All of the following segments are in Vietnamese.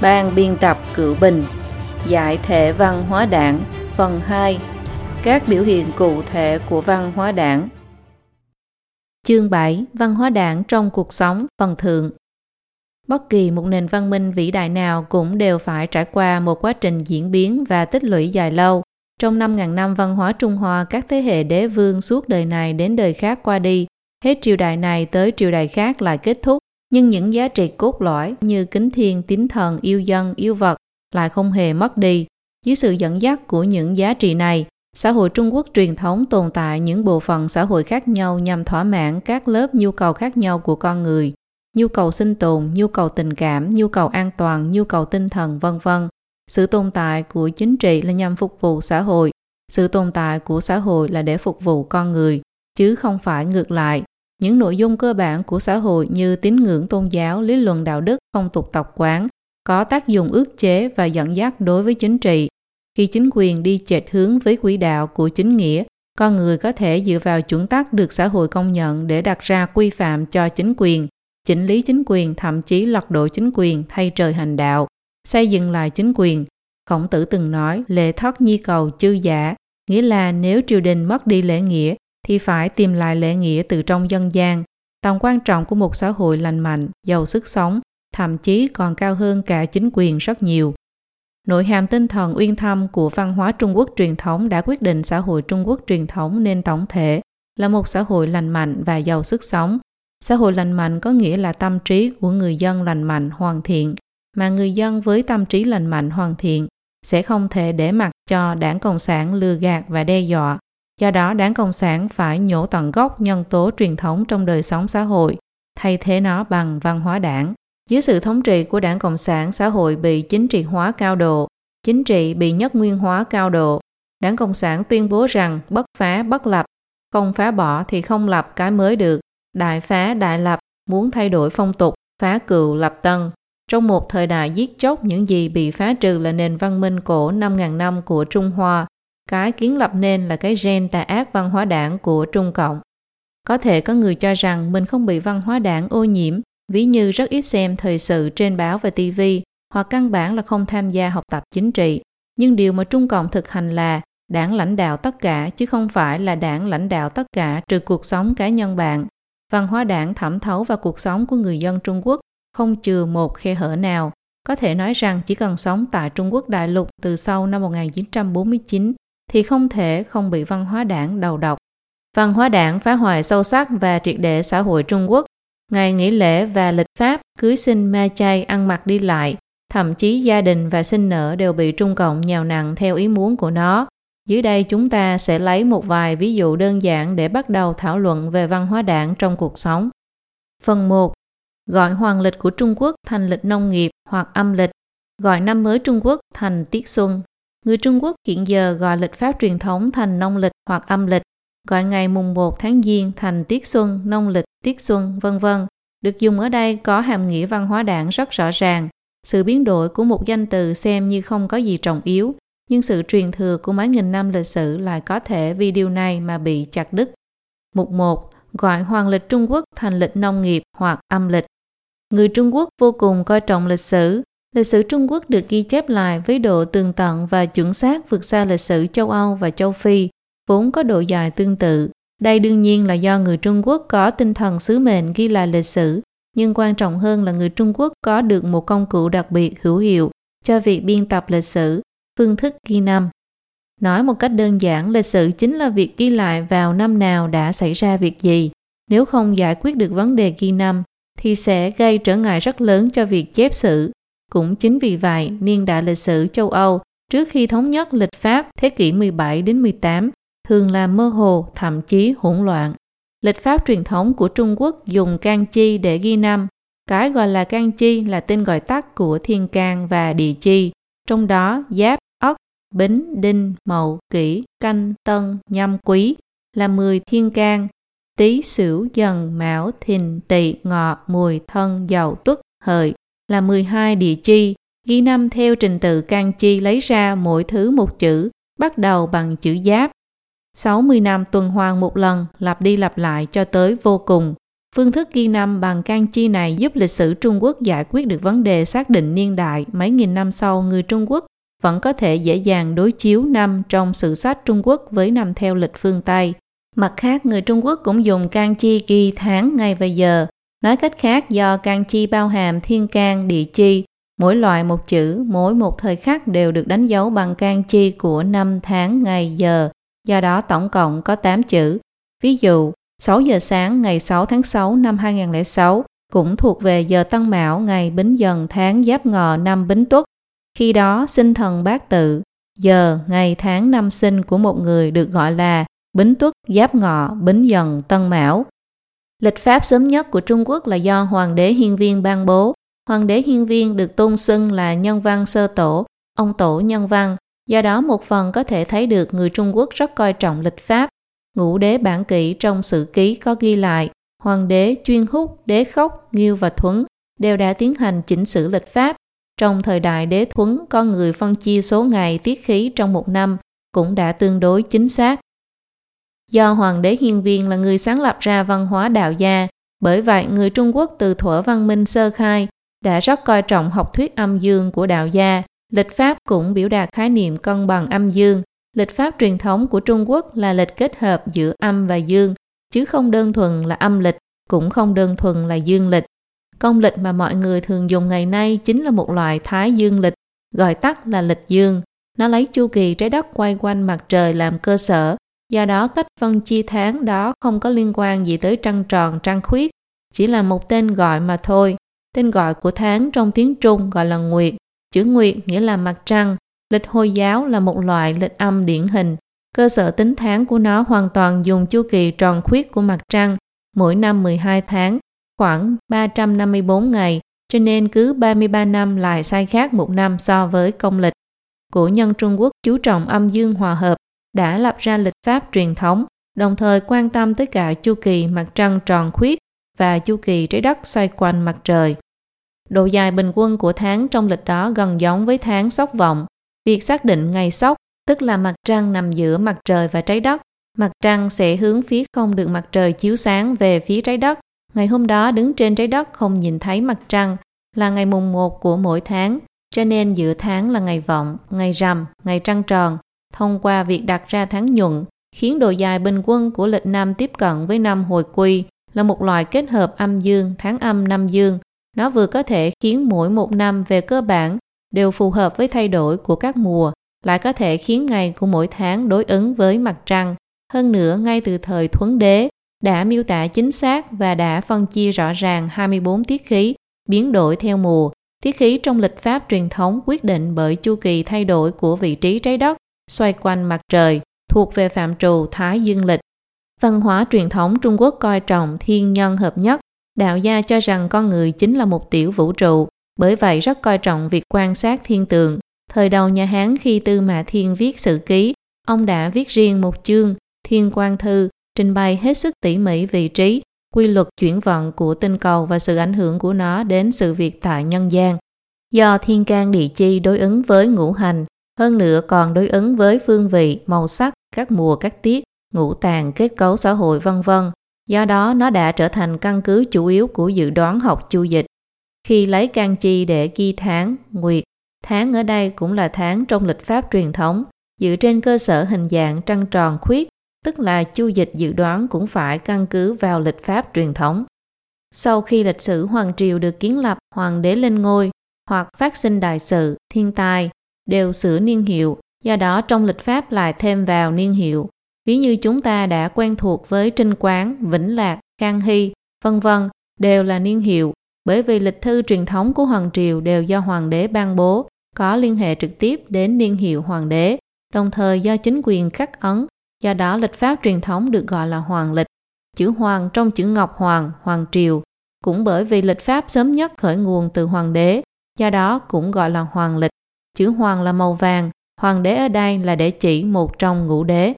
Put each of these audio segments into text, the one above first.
Ban biên tập Cựu Bình. Giải thể văn hóa đảng Phần 2 Các biểu hiện cụ thể của văn hóa đảng. Chương 7 Văn hóa đảng trong cuộc sống Phần thượng. Bất kỳ một nền văn minh vĩ đại nào cũng đều phải trải qua một quá trình diễn biến và tích lũy dài lâu. Trong 5.000 năm văn hóa Trung Hoa, các thế hệ đế vương suốt đời này đến đời khác qua đi, hết triều đại này tới triều đại khác lại kết thúc, nhưng những giá trị cốt lõi như kính thiên, tín thần, yêu dân, yêu vật lại không hề mất đi. Dưới sự dẫn dắt của những giá trị này, xã hội Trung Quốc truyền thống tồn tại những bộ phận xã hội khác nhau nhằm thỏa mãn các lớp nhu cầu khác nhau của con người, nhu cầu sinh tồn, nhu cầu tình cảm, nhu cầu an toàn, nhu cầu tinh thần, vân vân. Sự tồn tại của chính trị là nhằm phục vụ xã hội, sự tồn tại của xã hội là để phục vụ con người, chứ không phải ngược lại. Những nội dung cơ bản của xã hội như tín ngưỡng tôn giáo, lý luận đạo đức, phong tục tập quán có tác dụng ước chế và dẫn dắt đối với chính trị. Khi chính quyền đi chệch hướng với quỹ đạo của chính nghĩa, con người có thể dựa vào chuẩn tắc được xã hội công nhận để đặt ra quy phạm cho chính quyền, chỉnh lý chính quyền thậm chí lật đổ chính quyền thay trời hành đạo, xây dựng lại chính quyền. Khổng tử từng nói lệ thất nhi cầu chư giả, nghĩa là nếu triều đình mất đi lễ nghĩa thì phải tìm lại lễ nghĩa từ trong dân gian. Tầm quan trọng của một xã hội lành mạnh, giàu sức sống, thậm chí còn cao hơn cả chính quyền rất nhiều. Nội hàm tinh thần uyên thâm của văn hóa Trung Quốc truyền thống đã quyết định xã hội Trung Quốc truyền thống nên tổng thể là một xã hội lành mạnh và giàu sức sống. Xã hội lành mạnh có nghĩa là tâm trí của người dân lành mạnh, hoàn thiện, mà người dân với tâm trí lành mạnh, hoàn thiện sẽ không thể để mặc cho đảng Cộng sản lừa gạt và đe dọa, Do đó, đảng Cộng sản phải nhổ tận gốc nhân tố truyền thống trong đời sống xã hội, thay thế nó bằng văn hóa đảng. Dưới sự thống trị của đảng Cộng sản, xã hội bị chính trị hóa cao độ, chính trị bị nhất nguyên hóa cao độ. Đảng Cộng sản tuyên bố rằng bất phá bất lập, không phá bỏ thì không lập cái mới được, đại phá đại lập, muốn thay đổi phong tục, phá cựu lập tân. Trong một thời đại giết chóc những gì bị phá trừ là nền văn minh cổ 5.000 năm của Trung Hoa, cái kiến lập nên là cái gen tà ác văn hóa đảng của Trung Cộng. Có thể có người cho rằng mình không bị văn hóa đảng ô nhiễm, ví như rất ít xem thời sự trên báo và TV, hoặc căn bản là không tham gia học tập chính trị. Nhưng điều mà Trung Cộng thực hành là đảng lãnh đạo tất cả chứ không phải là đảng lãnh đạo tất cả trừ cuộc sống cá nhân bạn. Văn hóa đảng thẩm thấu vào cuộc sống của người dân Trung Quốc không chừa một khe hở nào. Có thể nói rằng chỉ cần sống tại Trung Quốc đại lục từ sau năm 1949 thì không thể không bị văn hóa đảng đầu độc. Văn hóa đảng phá hoại sâu sắc và triệt để xã hội Trung Quốc. Ngày nghỉ lễ và lịch pháp, cưới sinh ma chay, ăn mặc đi lại, thậm chí gia đình và sinh nở đều bị Trung Cộng nhào nặng theo ý muốn của nó. Dưới đây chúng ta sẽ lấy một vài ví dụ đơn giản để bắt đầu thảo luận về văn hóa đảng trong cuộc sống. Phần 1. Gọi hoàng lịch của Trung Quốc thành lịch nông nghiệp hoặc âm lịch, gọi năm mới Trung Quốc thành tiết xuân Người Trung Quốc hiện giờ gọi lịch pháp truyền thống thành nông lịch hoặc âm lịch, gọi ngày mùng 1 tháng Giêng thành tiết xuân, nông lịch, tiết xuân, vân vân. Được dùng ở đây có hàm nghĩa văn hóa đảng rất rõ ràng. Sự biến đổi của một danh từ xem như không có gì trọng yếu, nhưng sự truyền thừa của mấy nghìn năm lịch sử lại có thể vì điều này mà bị chặt đứt. Mục 1. Gọi hoàng lịch Trung Quốc thành lịch nông nghiệp hoặc âm lịch. Người Trung Quốc vô cùng coi trọng lịch sử, Lịch sử Trung Quốc được ghi chép lại với độ tường tận và chuẩn xác vượt xa lịch sử châu Âu và châu Phi, vốn có độ dài tương tự. Đây đương nhiên là do người Trung Quốc có tinh thần sứ mệnh ghi lại lịch sử, nhưng quan trọng hơn là người Trung Quốc có được một công cụ đặc biệt hữu hiệu cho việc biên tập lịch sử, phương thức ghi năm. Nói một cách đơn giản, lịch sử chính là việc ghi lại vào năm nào đã xảy ra việc gì. Nếu không giải quyết được vấn đề ghi năm, thì sẽ gây trở ngại rất lớn cho việc chép sử cũng chính vì vậy, niên đại lịch sử châu Âu trước khi thống nhất lịch Pháp thế kỷ 17 đến 18 thường là mơ hồ, thậm chí hỗn loạn. Lịch Pháp truyền thống của Trung Quốc dùng can chi để ghi năm. Cái gọi là can chi là tên gọi tắt của thiên can và địa chi, trong đó giáp, ất, bính, đinh, mậu, kỷ, canh, tân, nhâm, quý là 10 thiên can, tý, sửu, dần, mão, thìn, tỵ, ngọ, mùi, thân, dậu, tuất, hợi là 12 địa chi, ghi năm theo trình tự can chi lấy ra mỗi thứ một chữ, bắt đầu bằng chữ giáp. 60 năm tuần hoàn một lần, lặp đi lặp lại cho tới vô cùng. Phương thức ghi năm bằng can chi này giúp lịch sử Trung Quốc giải quyết được vấn đề xác định niên đại mấy nghìn năm sau người Trung Quốc vẫn có thể dễ dàng đối chiếu năm trong sử sách Trung Quốc với năm theo lịch phương Tây. Mặt khác, người Trung Quốc cũng dùng can chi ghi tháng, ngày và giờ. Nói cách khác, do can chi bao hàm thiên can, địa chi, mỗi loại một chữ, mỗi một thời khắc đều được đánh dấu bằng can chi của năm tháng, ngày, giờ. Do đó tổng cộng có 8 chữ. Ví dụ, 6 giờ sáng ngày 6 tháng 6 năm 2006 cũng thuộc về giờ Tân Mão ngày Bính Dần tháng Giáp Ngọ năm Bính Tuất. Khi đó, sinh thần bát tự, giờ, ngày tháng năm sinh của một người được gọi là Bính Tuất, Giáp Ngọ, Bính Dần, Tân Mão. Lịch pháp sớm nhất của Trung Quốc là do Hoàng đế Hiên Viên ban bố. Hoàng đế Hiên Viên được tôn xưng là nhân văn sơ tổ, ông tổ nhân văn. Do đó một phần có thể thấy được người Trung Quốc rất coi trọng lịch pháp. Ngũ đế bản kỷ trong sử ký có ghi lại, hoàng đế chuyên húc, đế khốc, nghiêu và thuấn đều đã tiến hành chỉnh sửa lịch pháp. Trong thời đại đế thuấn, con người phân chia số ngày tiết khí trong một năm cũng đã tương đối chính xác. Do Hoàng đế Hiên Viên là người sáng lập ra văn hóa đạo gia, bởi vậy người Trung Quốc từ thuở văn minh sơ khai đã rất coi trọng học thuyết âm dương của đạo gia. Lịch pháp cũng biểu đạt khái niệm cân bằng âm dương. Lịch pháp truyền thống của Trung Quốc là lịch kết hợp giữa âm và dương, chứ không đơn thuần là âm lịch, cũng không đơn thuần là dương lịch. Công lịch mà mọi người thường dùng ngày nay chính là một loại thái dương lịch, gọi tắt là lịch dương. Nó lấy chu kỳ trái đất quay quanh mặt trời làm cơ sở, Do đó cách phân chia tháng đó không có liên quan gì tới trăng tròn, trăng khuyết, chỉ là một tên gọi mà thôi. Tên gọi của tháng trong tiếng Trung gọi là Nguyệt. Chữ Nguyệt nghĩa là mặt trăng. Lịch Hồi giáo là một loại lịch âm điển hình. Cơ sở tính tháng của nó hoàn toàn dùng chu kỳ tròn khuyết của mặt trăng, mỗi năm 12 tháng, khoảng 354 ngày, cho nên cứ 33 năm lại sai khác một năm so với công lịch. Cổ nhân Trung Quốc chú trọng âm dương hòa hợp, đã lập ra lịch pháp truyền thống, đồng thời quan tâm tới cả chu kỳ mặt trăng tròn khuyết và chu kỳ trái đất xoay quanh mặt trời. Độ dài bình quân của tháng trong lịch đó gần giống với tháng sóc vọng. Việc xác định ngày sóc, tức là mặt trăng nằm giữa mặt trời và trái đất, mặt trăng sẽ hướng phía không được mặt trời chiếu sáng về phía trái đất. Ngày hôm đó đứng trên trái đất không nhìn thấy mặt trăng là ngày mùng 1 của mỗi tháng, cho nên giữa tháng là ngày vọng, ngày rằm, ngày trăng tròn, thông qua việc đặt ra tháng nhuận, khiến độ dài bình quân của lịch năm tiếp cận với năm hồi quy là một loại kết hợp âm dương, tháng âm năm dương. Nó vừa có thể khiến mỗi một năm về cơ bản đều phù hợp với thay đổi của các mùa, lại có thể khiến ngày của mỗi tháng đối ứng với mặt trăng. Hơn nữa, ngay từ thời thuấn đế, đã miêu tả chính xác và đã phân chia rõ ràng 24 tiết khí, biến đổi theo mùa. Tiết khí trong lịch pháp truyền thống quyết định bởi chu kỳ thay đổi của vị trí trái đất xoay quanh mặt trời, thuộc về phạm trù Thái Dương lịch. Văn hóa truyền thống Trung Quốc coi trọng thiên nhân hợp nhất, đạo gia cho rằng con người chính là một tiểu vũ trụ, bởi vậy rất coi trọng việc quan sát thiên tượng. Thời đầu nhà Hán khi Tư Mã Thiên viết sử ký, ông đã viết riêng một chương Thiên Quan Thư, trình bày hết sức tỉ mỉ vị trí, quy luật chuyển vận của tinh cầu và sự ảnh hưởng của nó đến sự việc tại nhân gian. Do thiên can địa chi đối ứng với ngũ hành, hơn nữa còn đối ứng với phương vị, màu sắc, các mùa các tiết, ngũ tàng, kết cấu xã hội vân vân. Do đó nó đã trở thành căn cứ chủ yếu của dự đoán học chu dịch. Khi lấy can chi để ghi tháng, nguyệt, tháng ở đây cũng là tháng trong lịch pháp truyền thống, dựa trên cơ sở hình dạng trăng tròn khuyết, tức là chu dịch dự đoán cũng phải căn cứ vào lịch pháp truyền thống. Sau khi lịch sử Hoàng Triều được kiến lập, Hoàng đế lên ngôi, hoặc phát sinh đại sự, thiên tai, đều sửa niên hiệu, do đó trong lịch pháp lại thêm vào niên hiệu. Ví như chúng ta đã quen thuộc với Trinh Quán, Vĩnh Lạc, Khang Hy, vân vân đều là niên hiệu, bởi vì lịch thư truyền thống của Hoàng Triều đều do Hoàng đế ban bố, có liên hệ trực tiếp đến niên hiệu Hoàng đế, đồng thời do chính quyền khắc ấn, do đó lịch pháp truyền thống được gọi là Hoàng lịch. Chữ Hoàng trong chữ Ngọc Hoàng, Hoàng Triều, cũng bởi vì lịch pháp sớm nhất khởi nguồn từ Hoàng đế, do đó cũng gọi là Hoàng lịch. Chữ hoàng là màu vàng, hoàng đế ở đây là để chỉ một trong ngũ đế.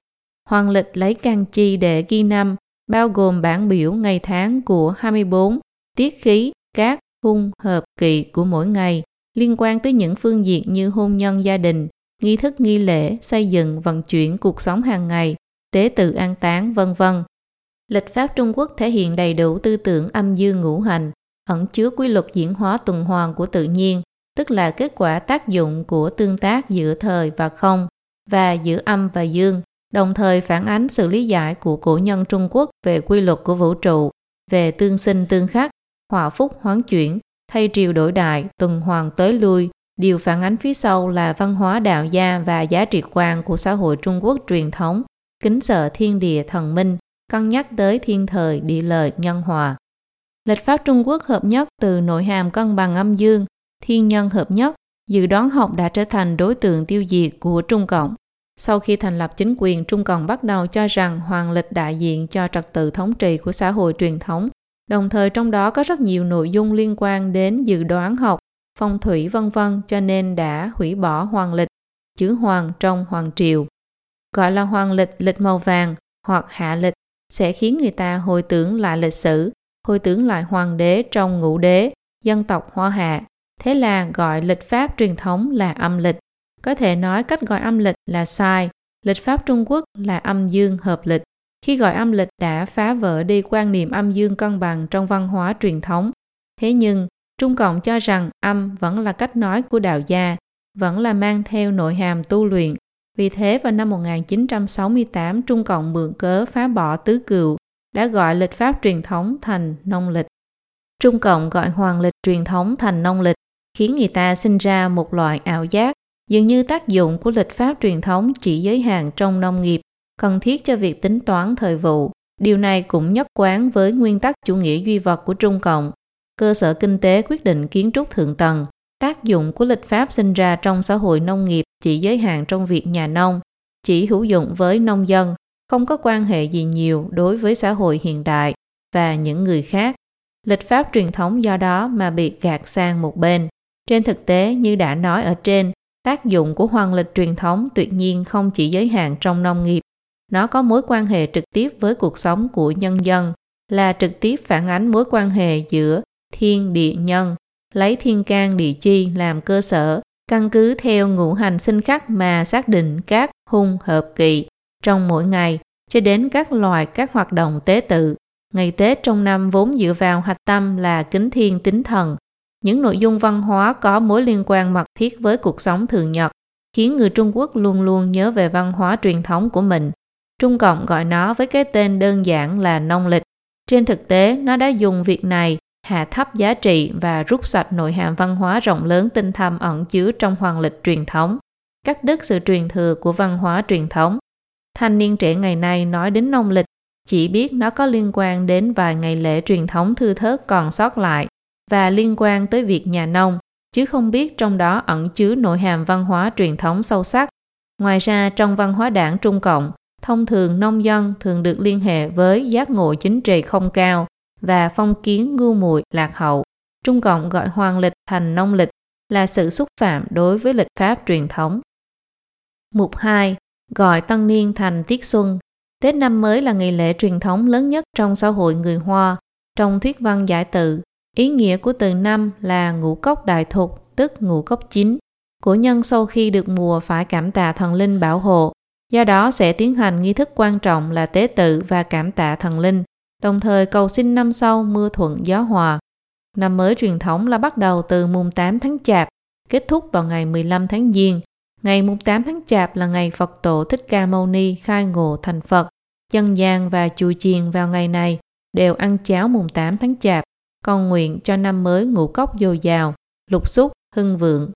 Hoàng lịch lấy can chi để ghi năm, bao gồm bản biểu ngày tháng của 24, tiết khí, các, hung, hợp, kỵ của mỗi ngày, liên quan tới những phương diện như hôn nhân gia đình, nghi thức nghi lễ, xây dựng, vận chuyển cuộc sống hàng ngày, tế tự an táng, vân vân. Lịch pháp Trung Quốc thể hiện đầy đủ tư tưởng âm dương ngũ hành, ẩn chứa quy luật diễn hóa tuần hoàn của tự nhiên, tức là kết quả tác dụng của tương tác giữa thời và không và giữa âm và dương, đồng thời phản ánh sự lý giải của cổ nhân Trung Quốc về quy luật của vũ trụ, về tương sinh tương khắc, hòa phúc hoán chuyển, thay triều đổi đại, tuần hoàn tới lui, điều phản ánh phía sau là văn hóa đạo gia và giá trị quan của xã hội Trung Quốc truyền thống, kính sợ thiên địa thần minh, cân nhắc tới thiên thời địa lợi nhân hòa. Lịch pháp Trung Quốc hợp nhất từ nội hàm cân bằng âm dương, thiên nhân hợp nhất, dự đoán học đã trở thành đối tượng tiêu diệt của Trung Cộng. Sau khi thành lập chính quyền, Trung Cộng bắt đầu cho rằng hoàng lịch đại diện cho trật tự thống trị của xã hội truyền thống, đồng thời trong đó có rất nhiều nội dung liên quan đến dự đoán học, phong thủy vân vân cho nên đã hủy bỏ hoàng lịch, chữ hoàng trong hoàng triều. Gọi là hoàng lịch lịch màu vàng hoặc hạ lịch sẽ khiến người ta hồi tưởng lại lịch sử, hồi tưởng lại hoàng đế trong ngũ đế, dân tộc Hoa Hạ. Thế là gọi lịch pháp truyền thống là âm lịch. Có thể nói cách gọi âm lịch là sai, lịch pháp Trung Quốc là âm dương hợp lịch. Khi gọi âm lịch đã phá vỡ đi quan niệm âm dương cân bằng trong văn hóa truyền thống. Thế nhưng, Trung Cộng cho rằng âm vẫn là cách nói của đạo gia, vẫn là mang theo nội hàm tu luyện. Vì thế vào năm 1968, Trung Cộng mượn cớ phá bỏ tứ cựu, đã gọi lịch pháp truyền thống thành nông lịch. Trung Cộng gọi hoàng lịch truyền thống thành nông lịch, khiến người ta sinh ra một loại ảo giác, dường như tác dụng của lịch pháp truyền thống chỉ giới hạn trong nông nghiệp, cần thiết cho việc tính toán thời vụ. Điều này cũng nhất quán với nguyên tắc chủ nghĩa duy vật của Trung Cộng. Cơ sở kinh tế quyết định kiến trúc thượng tầng. Tác dụng của lịch pháp sinh ra trong xã hội nông nghiệp chỉ giới hạn trong việc nhà nông, chỉ hữu dụng với nông dân, không có quan hệ gì nhiều đối với xã hội hiện đại và những người khác. Lịch pháp truyền thống do đó mà bị gạt sang một bên. Trên thực tế, như đã nói ở trên, tác dụng của hoàng lịch truyền thống tuyệt nhiên không chỉ giới hạn trong nông nghiệp. Nó có mối quan hệ trực tiếp với cuộc sống của nhân dân, là trực tiếp phản ánh mối quan hệ giữa thiên địa nhân, lấy thiên can địa chi làm cơ sở, căn cứ theo ngũ hành sinh khắc mà xác định các hung hợp kỵ trong mỗi ngày cho đến các loài các hoạt động tế tự. Ngày Tết trong năm vốn dựa vào hạch tâm là kính thiên tính thần. Những nội dung văn hóa có mối liên quan mật thiết với cuộc sống thường nhật, khiến người Trung Quốc luôn luôn nhớ về văn hóa truyền thống của mình. Trung Cộng gọi nó với cái tên đơn giản là nông lịch. Trên thực tế, nó đã dùng việc này hạ thấp giá trị và rút sạch nội hàm văn hóa rộng lớn tinh thâm ẩn chứa trong hoàng lịch truyền thống, cắt đứt sự truyền thừa của văn hóa truyền thống. Thanh niên trẻ ngày nay nói đến nông lịch, chỉ biết nó có liên quan đến vài ngày lễ truyền thống thư thớt còn sót lại và liên quan tới việc nhà nông, chứ không biết trong đó ẩn chứa nội hàm văn hóa truyền thống sâu sắc. Ngoài ra, trong văn hóa đảng Trung Cộng, thông thường nông dân thường được liên hệ với giác ngộ chính trị không cao và phong kiến ngu muội lạc hậu. Trung Cộng gọi hoàng lịch thành nông lịch là sự xúc phạm đối với lịch pháp truyền thống. Mục 2. Gọi tân niên thành tiết xuân. Tết năm mới là ngày lễ truyền thống lớn nhất trong xã hội người Hoa. Trong thuyết văn giải tự, ý nghĩa của từ năm là ngũ cốc đại thục, tức ngũ cốc chính Cổ nhân sau khi được mùa phải cảm tạ thần linh bảo hộ, do đó sẽ tiến hành nghi thức quan trọng là tế tự và cảm tạ thần linh đồng thời cầu xin năm sau mưa thuận gió hòa. Năm mới truyền thống là bắt đầu từ mùng 8 tháng Chạp, kết thúc vào ngày 15 tháng Giêng. Ngày mùng 8 tháng Chạp là ngày Phật tổ Thích Ca Mâu Ni khai ngộ thành Phật. Dân gian và chùa chiền vào ngày này đều ăn cháo mùng 8 tháng Chạp, con nguyện cho năm mới ngũ cốc dồi dào, lục xúc, hưng vượng.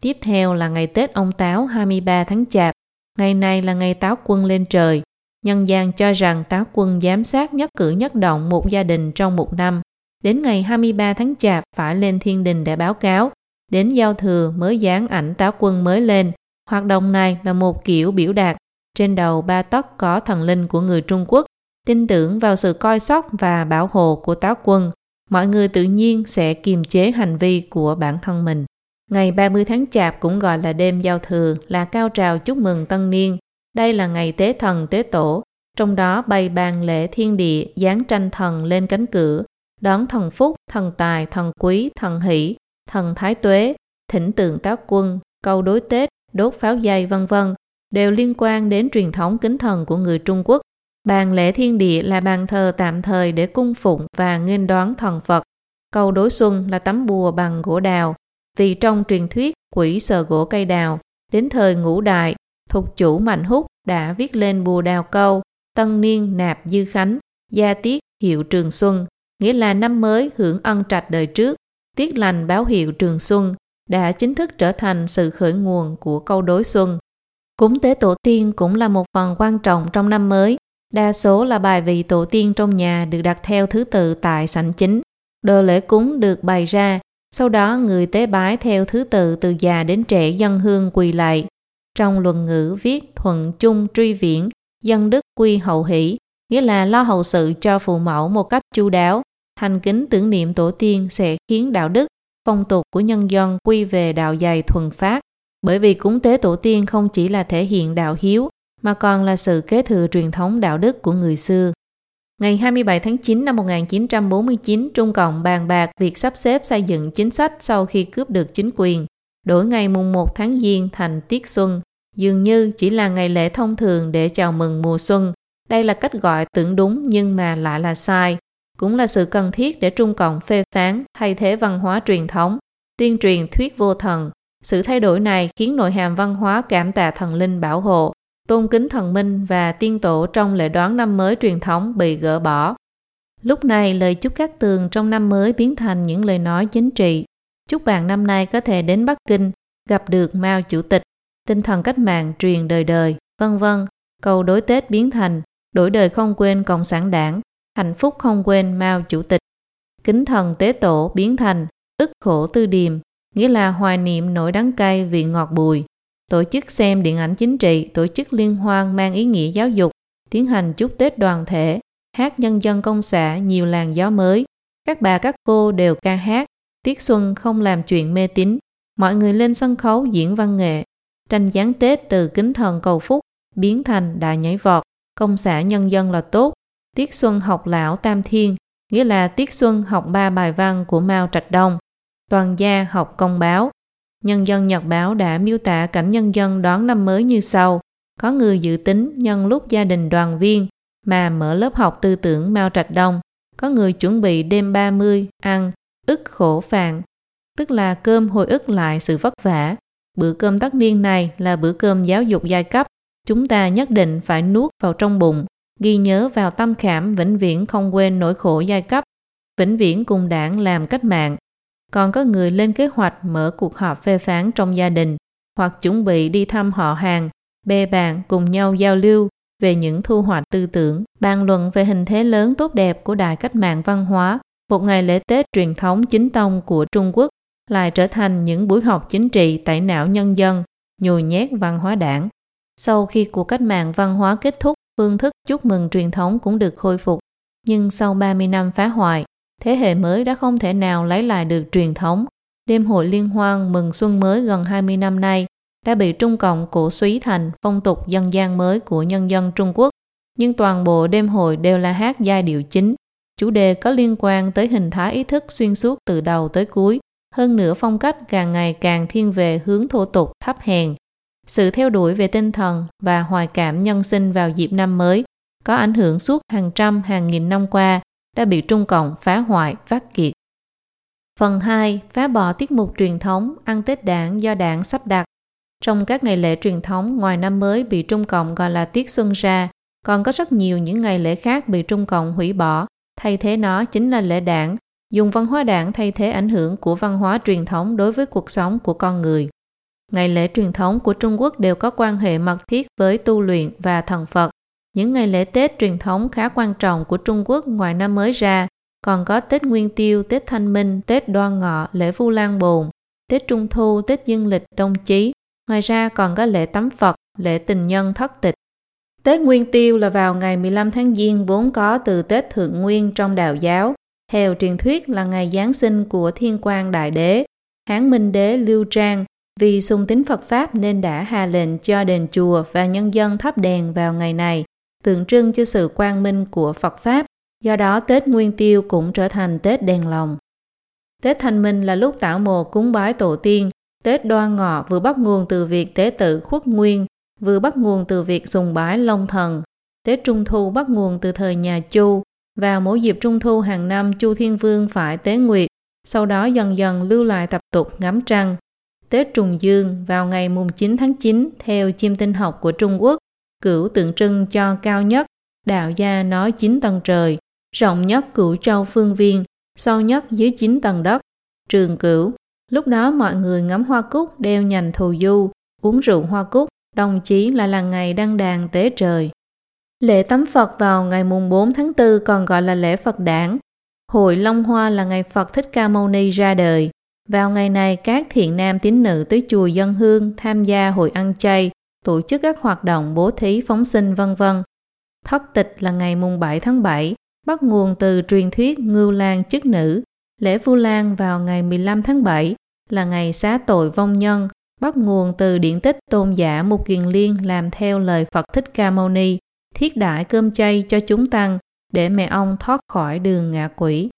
Tiếp theo là ngày Tết ông Táo 23 tháng Chạp. Ngày này là ngày táo quân lên trời, Nhân gian cho rằng táo quân giám sát nhất cử nhất động một gia đình trong một năm. Đến ngày 23 tháng Chạp phải lên thiên đình để báo cáo. Đến giao thừa mới dán ảnh táo quân mới lên. Hoạt động này là một kiểu biểu đạt. Trên đầu ba tóc có thần linh của người Trung Quốc. Tin tưởng vào sự coi sóc và bảo hộ của táo quân. Mọi người tự nhiên sẽ kiềm chế hành vi của bản thân mình. Ngày 30 tháng Chạp cũng gọi là đêm giao thừa là cao trào chúc mừng tân niên đây là ngày tế thần tế tổ, trong đó bày bàn lễ thiên địa dán tranh thần lên cánh cửa, đón thần phúc, thần tài, thần quý, thần hỷ, thần thái tuế, thỉnh tượng táo quân, câu đối Tết, đốt pháo dây vân vân đều liên quan đến truyền thống kính thần của người Trung Quốc. Bàn lễ thiên địa là bàn thờ tạm thời để cung phụng và nghênh đón thần Phật. Cầu đối xuân là tấm bùa bằng gỗ đào, vì trong truyền thuyết quỷ sờ gỗ cây đào, đến thời ngũ đại, thuộc chủ Mạnh Húc đã viết lên bùa đào câu Tân Niên Nạp Dư Khánh, gia tiết hiệu Trường Xuân, nghĩa là năm mới hưởng ân trạch đời trước, tiết lành báo hiệu Trường Xuân, đã chính thức trở thành sự khởi nguồn của câu đối xuân. Cúng tế tổ tiên cũng là một phần quan trọng trong năm mới. Đa số là bài vị tổ tiên trong nhà được đặt theo thứ tự tại sảnh chính. Đồ lễ cúng được bày ra, sau đó người tế bái theo thứ tự từ già đến trẻ dân hương quỳ lại. Trong luận ngữ viết thuận chung truy viễn, dân đức quy hậu hỷ, nghĩa là lo hậu sự cho phụ mẫu một cách chu đáo. Thành kính tưởng niệm tổ tiên sẽ khiến đạo đức, phong tục của nhân dân quy về đạo dày thuần phát. Bởi vì cúng tế tổ tiên không chỉ là thể hiện đạo hiếu, mà còn là sự kế thừa truyền thống đạo đức của người xưa. Ngày 27 tháng 9 năm 1949, Trung Cộng bàn bạc việc sắp xếp xây dựng chính sách sau khi cướp được chính quyền, đổi ngày mùng 1 tháng Giêng thành tiết xuân, dường như chỉ là ngày lễ thông thường để chào mừng mùa xuân. Đây là cách gọi tưởng đúng nhưng mà lại là sai, cũng là sự cần thiết để Trung Cộng phê phán thay thế văn hóa truyền thống, tuyên truyền thuyết vô thần. Sự thay đổi này khiến nội hàm văn hóa cảm tạ thần linh bảo hộ, tôn kính thần minh và tiên tổ trong lễ đoán năm mới truyền thống bị gỡ bỏ. Lúc này, lời chúc các tường trong năm mới biến thành những lời nói chính trị. Chúc bạn năm nay có thể đến Bắc Kinh, gặp được Mao Chủ tịch, tinh thần cách mạng truyền đời đời, vân vân. Cầu đối Tết biến thành, đổi đời không quên Cộng sản đảng, hạnh phúc không quên Mao Chủ tịch. Kính thần tế tổ biến thành, ức khổ tư điềm, nghĩa là hoài niệm nỗi đắng cay vị ngọt bùi. Tổ chức xem điện ảnh chính trị, tổ chức liên hoan mang ý nghĩa giáo dục, tiến hành chúc Tết đoàn thể, hát nhân dân công xã nhiều làn gió mới. Các bà các cô đều ca hát, Tiết Xuân không làm chuyện mê tín, mọi người lên sân khấu diễn văn nghệ, tranh gián Tết từ kính thần cầu phúc biến thành đại nhảy vọt, công xã nhân dân là tốt, Tiết Xuân học lão Tam Thiên, nghĩa là Tiết Xuân học ba bài văn của Mao Trạch Đông, toàn gia học công báo. Nhân dân Nhật Báo đã miêu tả cảnh nhân dân đón năm mới như sau. Có người dự tính nhân lúc gia đình đoàn viên mà mở lớp học tư tưởng Mao Trạch Đông. Có người chuẩn bị đêm 30 ăn ức khổ phạn, tức là cơm hồi ức lại sự vất vả. Bữa cơm tất niên này là bữa cơm giáo dục giai cấp. Chúng ta nhất định phải nuốt vào trong bụng ghi nhớ vào tâm khảm vĩnh viễn không quên nỗi khổ giai cấp, vĩnh viễn cùng đảng làm cách mạng. Còn có người lên kế hoạch mở cuộc họp phê phán trong gia đình hoặc chuẩn bị đi thăm họ hàng, bè bạn cùng nhau giao lưu về những thu hoạch tư tưởng, bàn luận về hình thế lớn tốt đẹp của đại cách mạng văn hóa, một ngày lễ Tết truyền thống chính tông của Trung Quốc lại trở thành những buổi học chính trị tẩy não nhân dân, nhồi nhét văn hóa đảng. Sau khi cuộc cách mạng văn hóa kết thúc, phương thức chúc mừng truyền thống cũng được khôi phục. Nhưng sau 30 năm phá hoại, thế hệ mới đã không thể nào lấy lại được truyền thống. Đêm hội liên hoan mừng xuân mới gần 20 năm nay đã bị Trung Cộng cổ suý thành phong tục dân gian mới của nhân dân Trung Quốc. Nhưng toàn bộ đêm hội đều là hát giai điệu chính. Chủ đề có liên quan tới hình thái ý thức xuyên suốt từ đầu tới cuối. Hơn nữa phong cách càng ngày càng thiên về hướng thô tục thấp hèn, sự theo đuổi về tinh thần và hoài cảm nhân sinh vào dịp năm mới có ảnh hưởng suốt hàng trăm hàng nghìn năm qua đã bị Trung Cộng phá hoại phát kiệt. Phần 2. Phá bỏ tiết mục truyền thống ăn Tết đảng do đảng sắp đặt. Trong các ngày lễ truyền thống ngoài năm mới bị Trung Cộng gọi là tiết xuân ra, còn có rất nhiều những ngày lễ khác bị Trung Cộng hủy bỏ, thay thế nó chính là lễ đảng, dùng văn hóa đảng thay thế ảnh hưởng của văn hóa truyền thống đối với cuộc sống của con người. Ngày lễ truyền thống của Trung Quốc đều có quan hệ mật thiết với tu luyện và thần Phật. Những ngày lễ Tết truyền thống khá quan trọng của Trung Quốc ngoài năm mới ra, còn có Tết Nguyên Tiêu, Tết Thanh Minh, Tết Đoan Ngọ, lễ Vu Lan Bồn, Tết Trung Thu, Tết Dương Lịch, Đông Chí. Ngoài ra còn có lễ tắm Phật, lễ tình nhân thất tịch. Tết Nguyên Tiêu là vào ngày 15 tháng Giêng vốn có từ Tết Thượng Nguyên trong đạo giáo. Theo truyền thuyết là ngày Giáng sinh của Thiên Quang Đại Đế. Hán Minh Đế Lưu Trang vì sung tín Phật Pháp nên đã hạ lệnh cho đền chùa và nhân dân thắp đèn vào ngày này, tượng trưng cho sự quang minh của Phật Pháp. Do đó Tết Nguyên Tiêu cũng trở thành Tết đèn lồng. Tết Thanh Minh là lúc tạo mồ cúng bái tổ tiên. Tết Đoan Ngọ vừa bắt nguồn từ việc tế tự khuất nguyên, vừa bắt nguồn từ việc sùng bái Long Thần. Tết Trung Thu bắt nguồn từ thời nhà Chu. Vào mỗi dịp Trung Thu hàng năm Chu Thiên Vương phải tế nguyệt, sau đó dần dần lưu lại tập tục ngắm trăng. Tết Trùng Dương vào ngày mùng 9 tháng 9 theo chiêm tinh học của Trung Quốc, cửu tượng trưng cho cao nhất, đạo gia nói chín tầng trời, rộng nhất cửu châu phương viên, sâu nhất dưới chín tầng đất, trường cửu. Lúc đó mọi người ngắm hoa cúc đeo nhành thù du, uống rượu hoa cúc, đồng chí là là ngày đăng đàn tế trời. Lễ tắm Phật vào ngày mùng 4 tháng 4 còn gọi là lễ Phật đản. Hội Long Hoa là ngày Phật Thích Ca Mâu Ni ra đời. Vào ngày này, các thiện nam tín nữ tới chùa dân hương, tham gia hội ăn chay, tổ chức các hoạt động bố thí phóng sinh vân vân. Thất tịch là ngày mùng 7 tháng 7, bắt nguồn từ truyền thuyết Ngưu Lan chức nữ. Lễ Vu Lan vào ngày 15 tháng 7 là ngày xá tội vong nhân, bắt nguồn từ điển tích tôn giả Mục Kiền Liên làm theo lời Phật Thích Ca Mâu Ni, thiết đại cơm chay cho chúng tăng để mẹ ông thoát khỏi đường ngạ quỷ.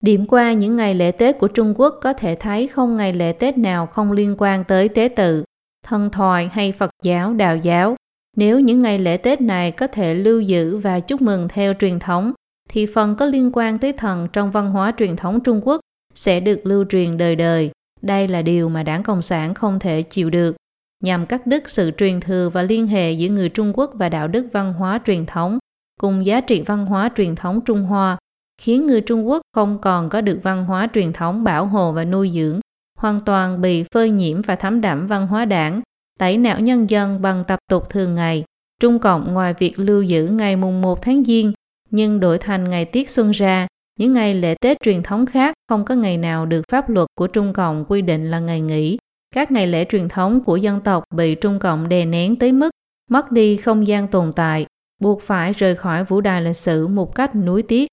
Điểm qua những ngày lễ Tết của Trung Quốc có thể thấy không ngày lễ Tết nào không liên quan tới tế tự, thân thoại hay Phật giáo, đạo giáo. Nếu những ngày lễ Tết này có thể lưu giữ và chúc mừng theo truyền thống, thì phần có liên quan tới thần trong văn hóa truyền thống Trung Quốc sẽ được lưu truyền đời đời. Đây là điều mà đảng Cộng sản không thể chịu được. Nhằm cắt đứt sự truyền thừa và liên hệ giữa người Trung Quốc và đạo đức văn hóa truyền thống, cùng giá trị văn hóa truyền thống Trung Hoa, khiến người Trung Quốc không còn có được văn hóa truyền thống bảo hộ và nuôi dưỡng, hoàn toàn bị phơi nhiễm và thấm đẫm văn hóa đảng, tẩy não nhân dân bằng tập tục thường ngày. Trung Cộng ngoài việc lưu giữ ngày mùng 1 tháng Giêng, nhưng đổi thành ngày tiết xuân ra, những ngày lễ Tết truyền thống khác không có ngày nào được pháp luật của Trung Cộng quy định là ngày nghỉ. Các ngày lễ truyền thống của dân tộc bị Trung Cộng đè nén tới mức mất đi không gian tồn tại, buộc phải rời khỏi vũ đài lịch sử một cách nuối tiếc.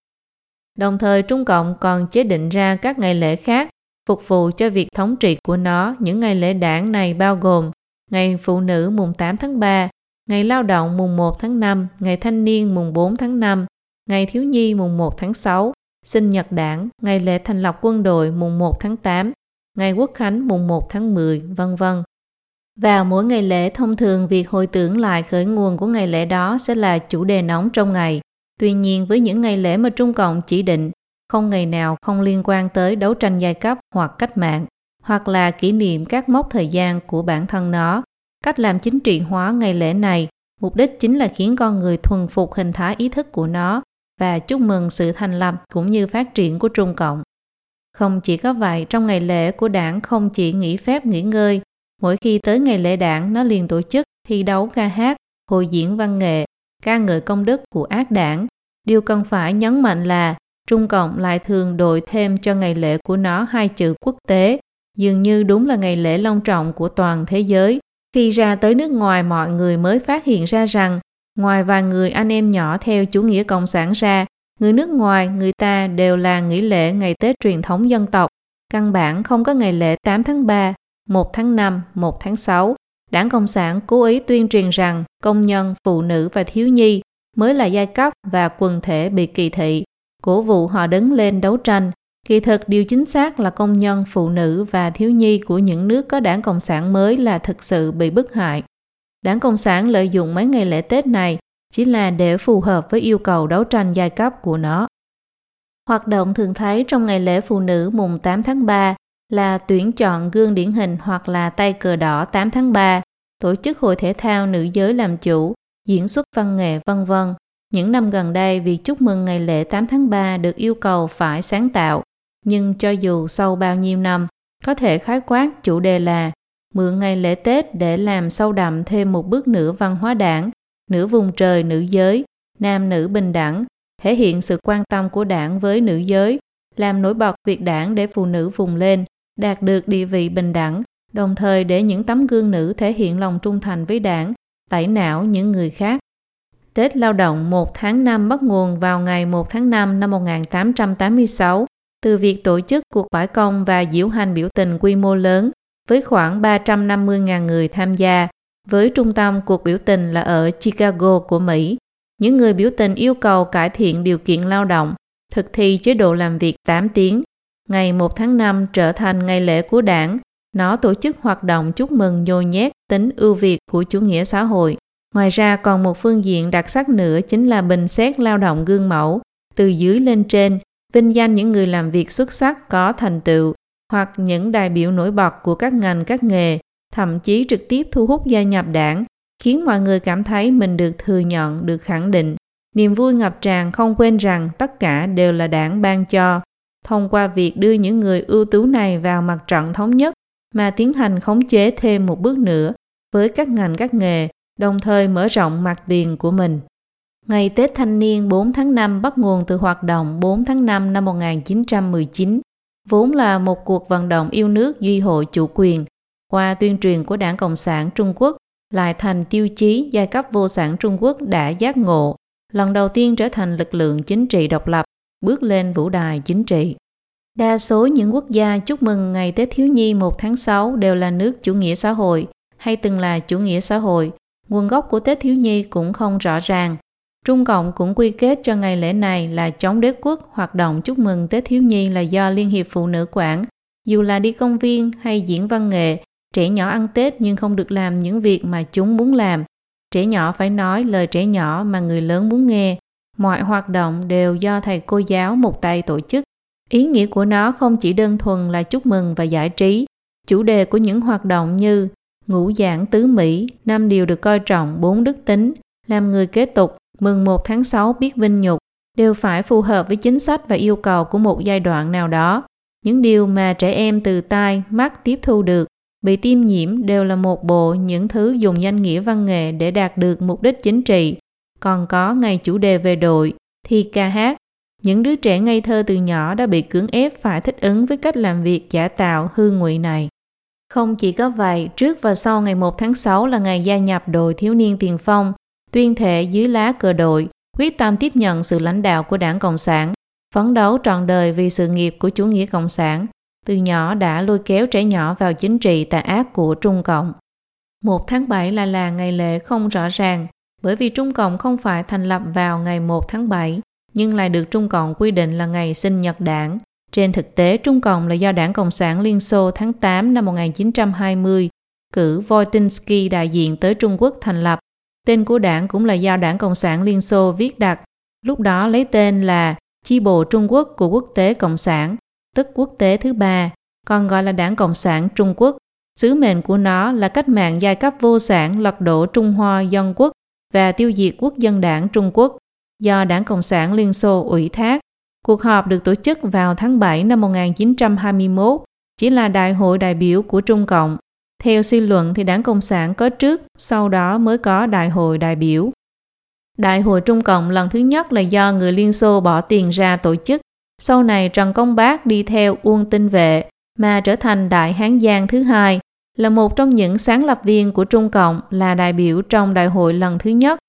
Đồng thời Trung Cộng còn chế định ra các ngày lễ khác phục vụ cho việc thống trị của nó. Những ngày lễ đảng này bao gồm ngày phụ nữ mùng 8 tháng 3, ngày lao động mùng 1 tháng 5, ngày thanh niên mùng 4 tháng 5, ngày thiếu nhi mùng 1 tháng 6, sinh nhật đảng, ngày lễ thành lập quân đội mùng 1 tháng 8, ngày quốc khánh mùng 1 tháng 10, vân vân. Vào mỗi ngày lễ thông thường việc hồi tưởng lại khởi nguồn của ngày lễ đó sẽ là chủ đề nóng trong ngày. Tuy nhiên với những ngày lễ mà Trung Cộng chỉ định, không ngày nào không liên quan tới đấu tranh giai cấp hoặc cách mạng, hoặc là kỷ niệm các mốc thời gian của bản thân nó. Cách làm chính trị hóa ngày lễ này, mục đích chính là khiến con người thuần phục hình thái ý thức của nó và chúc mừng sự thành lập cũng như phát triển của Trung Cộng. Không chỉ có vậy, trong ngày lễ của đảng không chỉ nghỉ phép nghỉ ngơi, mỗi khi tới ngày lễ đảng nó liền tổ chức thi đấu ca hát, hội diễn văn nghệ, ca ngợi công đức của ác đảng. Điều cần phải nhấn mạnh là Trung Cộng lại thường đội thêm cho ngày lễ của nó hai chữ quốc tế, dường như đúng là ngày lễ long trọng của toàn thế giới. Khi ra tới nước ngoài mọi người mới phát hiện ra rằng ngoài vài người anh em nhỏ theo chủ nghĩa cộng sản ra, người nước ngoài người ta đều là nghỉ lễ ngày Tết truyền thống dân tộc. Căn bản không có ngày lễ 8 tháng 3, 1 tháng 5, 1 tháng 6. Đảng Cộng sản cố ý tuyên truyền rằng công nhân, phụ nữ và thiếu nhi mới là giai cấp và quần thể bị kỳ thị, cổ vụ họ đứng lên đấu tranh. Kỳ thực điều chính xác là công nhân, phụ nữ và thiếu nhi của những nước có đảng Cộng sản mới là thực sự bị bức hại. Đảng Cộng sản lợi dụng mấy ngày lễ Tết này chỉ là để phù hợp với yêu cầu đấu tranh giai cấp của nó. Hoạt động thường thấy trong ngày lễ phụ nữ mùng 8 tháng 3 là tuyển chọn gương điển hình hoặc là tay cờ đỏ 8 tháng 3, tổ chức hội thể thao nữ giới làm chủ, diễn xuất văn nghệ vân vân. Những năm gần đây, việc chúc mừng ngày lễ 8 tháng 3 được yêu cầu phải sáng tạo, nhưng cho dù sau bao nhiêu năm, có thể khái quát chủ đề là mượn ngày lễ Tết để làm sâu đậm thêm một bước nữa văn hóa đảng, nửa vùng trời nữ giới, nam nữ bình đẳng, thể hiện sự quan tâm của đảng với nữ giới, làm nổi bật việc đảng để phụ nữ vùng lên, đạt được địa vị bình đẳng, đồng thời để những tấm gương nữ thể hiện lòng trung thành với đảng, tẩy não những người khác. Tết lao động 1 tháng 5 bắt nguồn vào ngày 1 tháng 5 năm 1886 từ việc tổ chức cuộc bãi công và diễu hành biểu tình quy mô lớn với khoảng 350.000 người tham gia, với trung tâm cuộc biểu tình là ở Chicago của Mỹ. Những người biểu tình yêu cầu cải thiện điều kiện lao động, thực thi chế độ làm việc 8 tiếng. Ngày 1 tháng 5 trở thành ngày lễ của đảng, nó tổ chức hoạt động chúc mừng nhồi nhét tính ưu việt của chủ nghĩa xã hội. Ngoài ra còn một phương diện đặc sắc nữa chính là bình xét lao động gương mẫu, từ dưới lên trên, vinh danh những người làm việc xuất sắc có thành tựu hoặc những đại biểu nổi bật của các ngành các nghề, thậm chí trực tiếp thu hút gia nhập đảng, khiến mọi người cảm thấy mình được thừa nhận, được khẳng định. Niềm vui ngập tràn không quên rằng tất cả đều là đảng ban cho. Thông qua việc đưa những người ưu tú này vào mặt trận thống nhất mà tiến hành khống chế thêm một bước nữa với các ngành các nghề, đồng thời mở rộng mặt tiền của mình. Ngày Tết Thanh niên 4 tháng 5 bắt nguồn từ hoạt động 4 tháng 5 năm 1919, vốn là một cuộc vận động yêu nước duy hội chủ quyền. Qua tuyên truyền của Đảng Cộng sản Trung Quốc, lại thành tiêu chí giai cấp vô sản Trung Quốc đã giác ngộ, lần đầu tiên trở thành lực lượng chính trị độc lập, bước lên vũ đài chính trị. Đa số những quốc gia chúc mừng ngày Tết Thiếu Nhi 1 tháng 6 đều là nước chủ nghĩa xã hội hay từng là chủ nghĩa xã hội. Nguồn gốc của Tết Thiếu Nhi cũng không rõ ràng. Trung Cộng cũng quy kết cho ngày lễ này là chống đế quốc, hoạt động chúc mừng Tết Thiếu Nhi là do Liên hiệp Phụ nữ quản. Dù là đi công viên hay diễn văn nghệ, trẻ nhỏ ăn Tết nhưng không được làm những việc mà chúng muốn làm. Trẻ nhỏ phải nói lời trẻ nhỏ mà người lớn muốn nghe. Mọi hoạt động đều do thầy cô giáo một tay tổ chức. Ý nghĩa của nó không chỉ đơn thuần là chúc mừng và giải trí. Chủ đề của những hoạt động như ngũ giảng tứ Mỹ, năm điều được coi trọng, bốn đức tính, làm người kế tục, mừng 1 tháng 6 biết vinh nhục, đều phải phù hợp với chính sách và yêu cầu của một giai đoạn nào đó. Những điều mà trẻ em từ tai, mắt tiếp thu được, bị tiêm nhiễm đều là một bộ những thứ dùng danh nghĩa văn nghệ để đạt được mục đích chính trị. Còn có ngày chủ đề về đội, thi ca hát, những đứa trẻ ngây thơ từ nhỏ đã bị cưỡng ép phải thích ứng với cách làm việc giả tạo hư ngụy này. Không chỉ có vậy, trước và sau ngày 1 tháng 6 là ngày gia nhập đội thiếu niên tiền phong, tuyên thệ dưới lá cờ đội, quyết tâm tiếp nhận sự lãnh đạo của đảng Cộng sản, phấn đấu trọn đời vì sự nghiệp của chủ nghĩa Cộng sản, từ nhỏ đã lôi kéo trẻ nhỏ vào chính trị tà ác của Trung Cộng. 1 tháng 7 là là ngày lễ không rõ ràng, bởi vì Trung Cộng không phải thành lập vào ngày 1 tháng 7, nhưng lại được Trung Cộng quy định là ngày sinh nhật đảng. Trên thực tế, Trung Cộng là do Đảng Cộng sản Liên Xô tháng 8 năm 1920 cử Voitinsky đại diện tới Trung Quốc thành lập. Tên của đảng cũng là do Đảng Cộng sản Liên Xô viết đặt, lúc đó lấy tên là Chi bộ Trung Quốc của Quốc tế Cộng sản, tức quốc tế thứ ba, còn gọi là Đảng Cộng sản Trung Quốc. Sứ mệnh của nó là cách mạng giai cấp vô sản lật đổ Trung Hoa dân quốc và tiêu diệt quốc dân đảng Trung Quốc do Đảng Cộng sản Liên Xô ủy thác. Cuộc họp được tổ chức vào tháng 7 năm 1921, chỉ là đại hội đại biểu của Trung Cộng. Theo suy luận thì Đảng Cộng sản có trước, sau đó mới có đại hội đại biểu. Đại hội Trung Cộng lần thứ nhất là do người Liên Xô bỏ tiền ra tổ chức. Sau này Trần Công Bác đi theo Uông Tinh Vệ mà trở thành Đại Hán Giang thứ hai, là một trong những sáng lập viên của Trung Cộng là đại biểu trong đại hội lần thứ nhất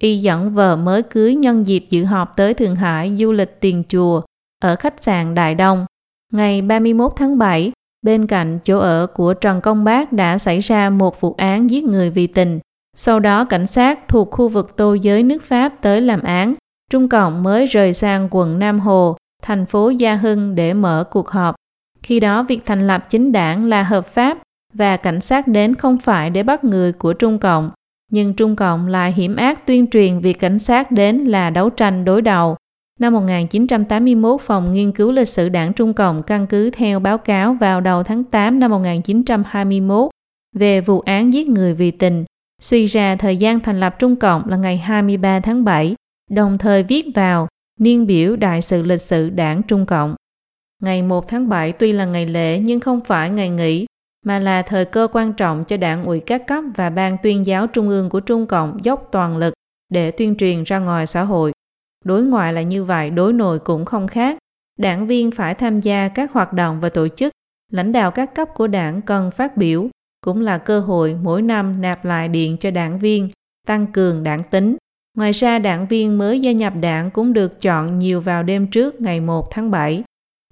Y dẫn vợ mới cưới nhân dịp dự họp tới Thượng Hải du lịch tiền chùa ở khách sạn Đại Đông. Ngày 31 tháng 7, bên cạnh chỗ ở của Trần Công Bác đã xảy ra một vụ án giết người vì tình. Sau đó cảnh sát thuộc khu vực tô giới nước Pháp tới làm án. Trung Cộng mới rời sang quận Nam Hồ, thành phố Gia Hưng để mở cuộc họp. Khi đó việc thành lập chính đảng là hợp pháp và cảnh sát đến không phải để bắt người của Trung Cộng nhưng Trung Cộng lại hiểm ác tuyên truyền việc cảnh sát đến là đấu tranh đối đầu. Năm 1981, Phòng Nghiên cứu Lịch sử Đảng Trung Cộng căn cứ theo báo cáo vào đầu tháng 8 năm 1921 về vụ án giết người vì tình, suy ra thời gian thành lập Trung Cộng là ngày 23 tháng 7, đồng thời viết vào niên biểu đại sự lịch sử Đảng Trung Cộng. Ngày 1 tháng 7 tuy là ngày lễ nhưng không phải ngày nghỉ mà là thời cơ quan trọng cho đảng ủy các cấp và ban tuyên giáo trung ương của Trung Cộng dốc toàn lực để tuyên truyền ra ngoài xã hội. Đối ngoại là như vậy, đối nội cũng không khác. Đảng viên phải tham gia các hoạt động và tổ chức, lãnh đạo các cấp của đảng cần phát biểu, cũng là cơ hội mỗi năm nạp lại điện cho đảng viên, tăng cường đảng tính. Ngoài ra, đảng viên mới gia nhập đảng cũng được chọn nhiều vào đêm trước ngày 1 tháng 7.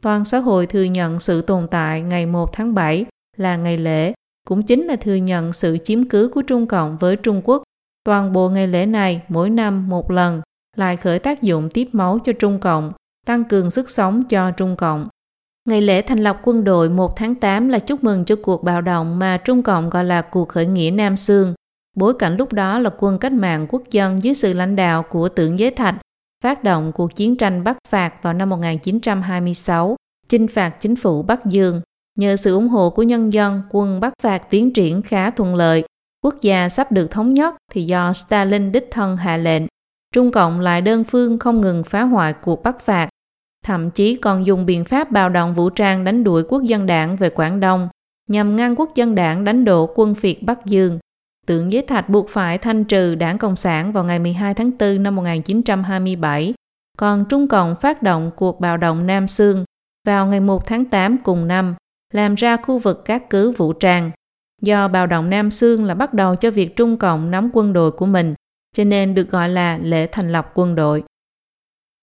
Toàn xã hội thừa nhận sự tồn tại ngày 1 tháng 7 là ngày lễ, cũng chính là thừa nhận sự chiếm cứ của Trung Cộng với Trung Quốc. Toàn bộ ngày lễ này mỗi năm một lần lại khởi tác dụng tiếp máu cho Trung Cộng, tăng cường sức sống cho Trung Cộng. Ngày lễ thành lập quân đội 1 tháng 8 là chúc mừng cho cuộc bạo động mà Trung Cộng gọi là cuộc khởi nghĩa Nam Sương. Bối cảnh lúc đó là quân cách mạng quốc dân dưới sự lãnh đạo của tưởng giới thạch phát động cuộc chiến tranh Bắc phạt vào năm 1926, chinh phạt chính phủ Bắc Dương. Nhờ sự ủng hộ của nhân dân, quân Bắc phạt tiến triển khá thuận lợi. Quốc gia sắp được thống nhất thì do Stalin đích thân hạ lệnh. Trung Cộng lại đơn phương không ngừng phá hoại cuộc Bắc phạt, thậm chí còn dùng biện pháp bạo động vũ trang đánh đuổi quốc dân đảng về Quảng Đông nhằm ngăn quốc dân đảng đánh đổ quân phiệt Bắc Dương. Tượng Giới Thạch buộc phải thanh trừ đảng Cộng sản vào ngày 12 tháng 4 năm 1927, còn Trung Cộng phát động cuộc bạo động Nam Sương vào ngày 1 tháng 8 cùng năm, làm ra khu vực các cứ vũ trang. Do bạo động Nam Sương là bắt đầu cho việc Trung Cộng nắm quân đội của mình, cho nên được gọi là lễ thành lập quân đội.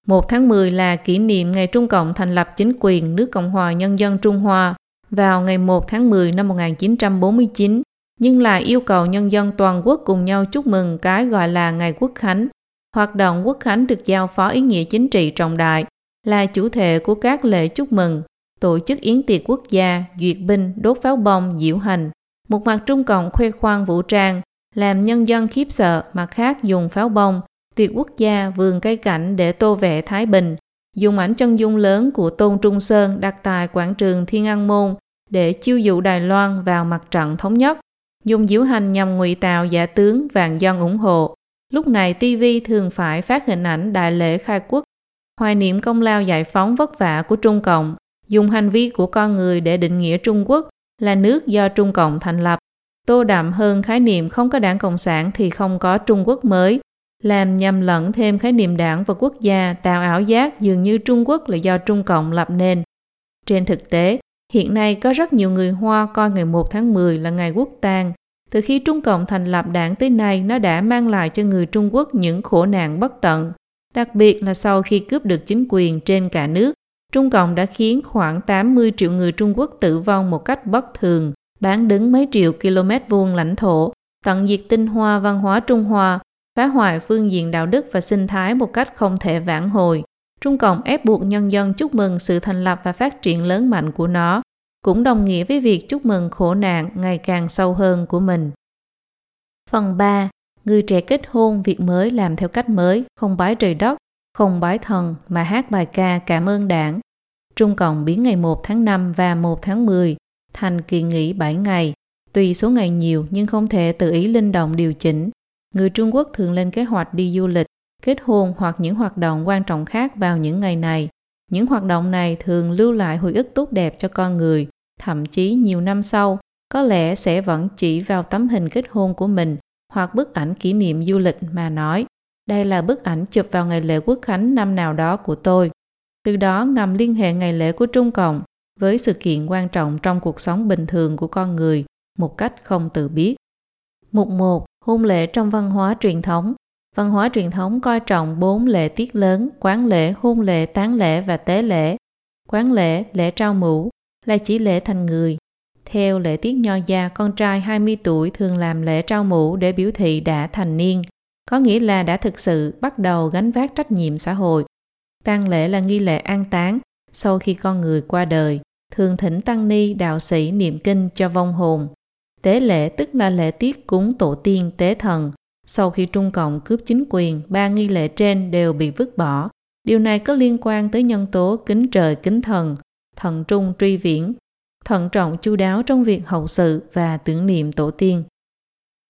1 tháng 10 là kỷ niệm ngày Trung Cộng thành lập chính quyền nước Cộng hòa Nhân dân Trung Hoa vào ngày 1 tháng 10 năm 1949, nhưng là yêu cầu nhân dân toàn quốc cùng nhau chúc mừng cái gọi là Ngày Quốc Khánh. Hoạt động Quốc Khánh được giao phó ý nghĩa chính trị trọng đại, là chủ thể của các lễ chúc mừng, tổ chức yến tiệc quốc gia, duyệt binh, đốt pháo bông, diễu hành. Một mặt Trung Cộng khoe khoang vũ trang, làm nhân dân khiếp sợ, mặt khác dùng pháo bông, tiệc quốc gia, vườn cây cảnh để tô vẽ Thái Bình, dùng ảnh chân dung lớn của Tôn Trung Sơn đặt tại quảng trường Thiên An Môn để chiêu dụ Đài Loan vào mặt trận thống nhất, dùng diễu hành nhằm ngụy tạo giả tướng vàng dân ủng hộ. Lúc này TV thường phải phát hình ảnh đại lễ khai quốc, hoài niệm công lao giải phóng vất vả của Trung Cộng, dùng hành vi của con người để định nghĩa Trung Quốc là nước do Trung Cộng thành lập. Tô đậm hơn khái niệm không có đảng Cộng sản thì không có Trung Quốc mới, làm nhầm lẫn thêm khái niệm đảng và quốc gia tạo ảo giác dường như Trung Quốc là do Trung Cộng lập nên. Trên thực tế, hiện nay có rất nhiều người Hoa coi ngày 1 tháng 10 là ngày quốc tang. Từ khi Trung Cộng thành lập đảng tới nay, nó đã mang lại cho người Trung Quốc những khổ nạn bất tận. Đặc biệt là sau khi cướp được chính quyền trên cả nước, Trung Cộng đã khiến khoảng 80 triệu người Trung Quốc tử vong một cách bất thường, bán đứng mấy triệu km vuông lãnh thổ, tận diệt tinh hoa văn hóa Trung Hoa, phá hoại phương diện đạo đức và sinh thái một cách không thể vãn hồi. Trung Cộng ép buộc nhân dân chúc mừng sự thành lập và phát triển lớn mạnh của nó, cũng đồng nghĩa với việc chúc mừng khổ nạn ngày càng sâu hơn của mình. Phần 3. Người trẻ kết hôn việc mới làm theo cách mới, không bái trời đất, không bái thần mà hát bài ca cảm ơn đảng. Trung Cộng biến ngày 1 tháng 5 và 1 tháng 10 thành kỳ nghỉ 7 ngày, tùy số ngày nhiều nhưng không thể tự ý linh động điều chỉnh. Người Trung Quốc thường lên kế hoạch đi du lịch, kết hôn hoặc những hoạt động quan trọng khác vào những ngày này. Những hoạt động này thường lưu lại hồi ức tốt đẹp cho con người, thậm chí nhiều năm sau, có lẽ sẽ vẫn chỉ vào tấm hình kết hôn của mình hoặc bức ảnh kỷ niệm du lịch mà nói đây là bức ảnh chụp vào ngày lễ quốc khánh năm nào đó của tôi. Từ đó ngầm liên hệ ngày lễ của Trung Cộng với sự kiện quan trọng trong cuộc sống bình thường của con người một cách không tự biết. Mục 1. Hôn lễ trong văn hóa truyền thống Văn hóa truyền thống coi trọng bốn lễ tiết lớn, quán lễ, hôn lễ, tán lễ và tế lễ. Quán lễ, lễ trao mũ, là chỉ lễ thành người. Theo lễ tiết nho gia, con trai 20 tuổi thường làm lễ trao mũ để biểu thị đã thành niên, có nghĩa là đã thực sự bắt đầu gánh vác trách nhiệm xã hội. Tang lễ là nghi lễ an táng sau khi con người qua đời, thường thỉnh tăng ni đạo sĩ niệm kinh cho vong hồn. Tế lễ tức là lễ tiết cúng tổ tiên tế thần. Sau khi Trung Cộng cướp chính quyền, ba nghi lễ trên đều bị vứt bỏ. Điều này có liên quan tới nhân tố kính trời kính thần, thần trung truy viễn, thận trọng chu đáo trong việc hậu sự và tưởng niệm tổ tiên.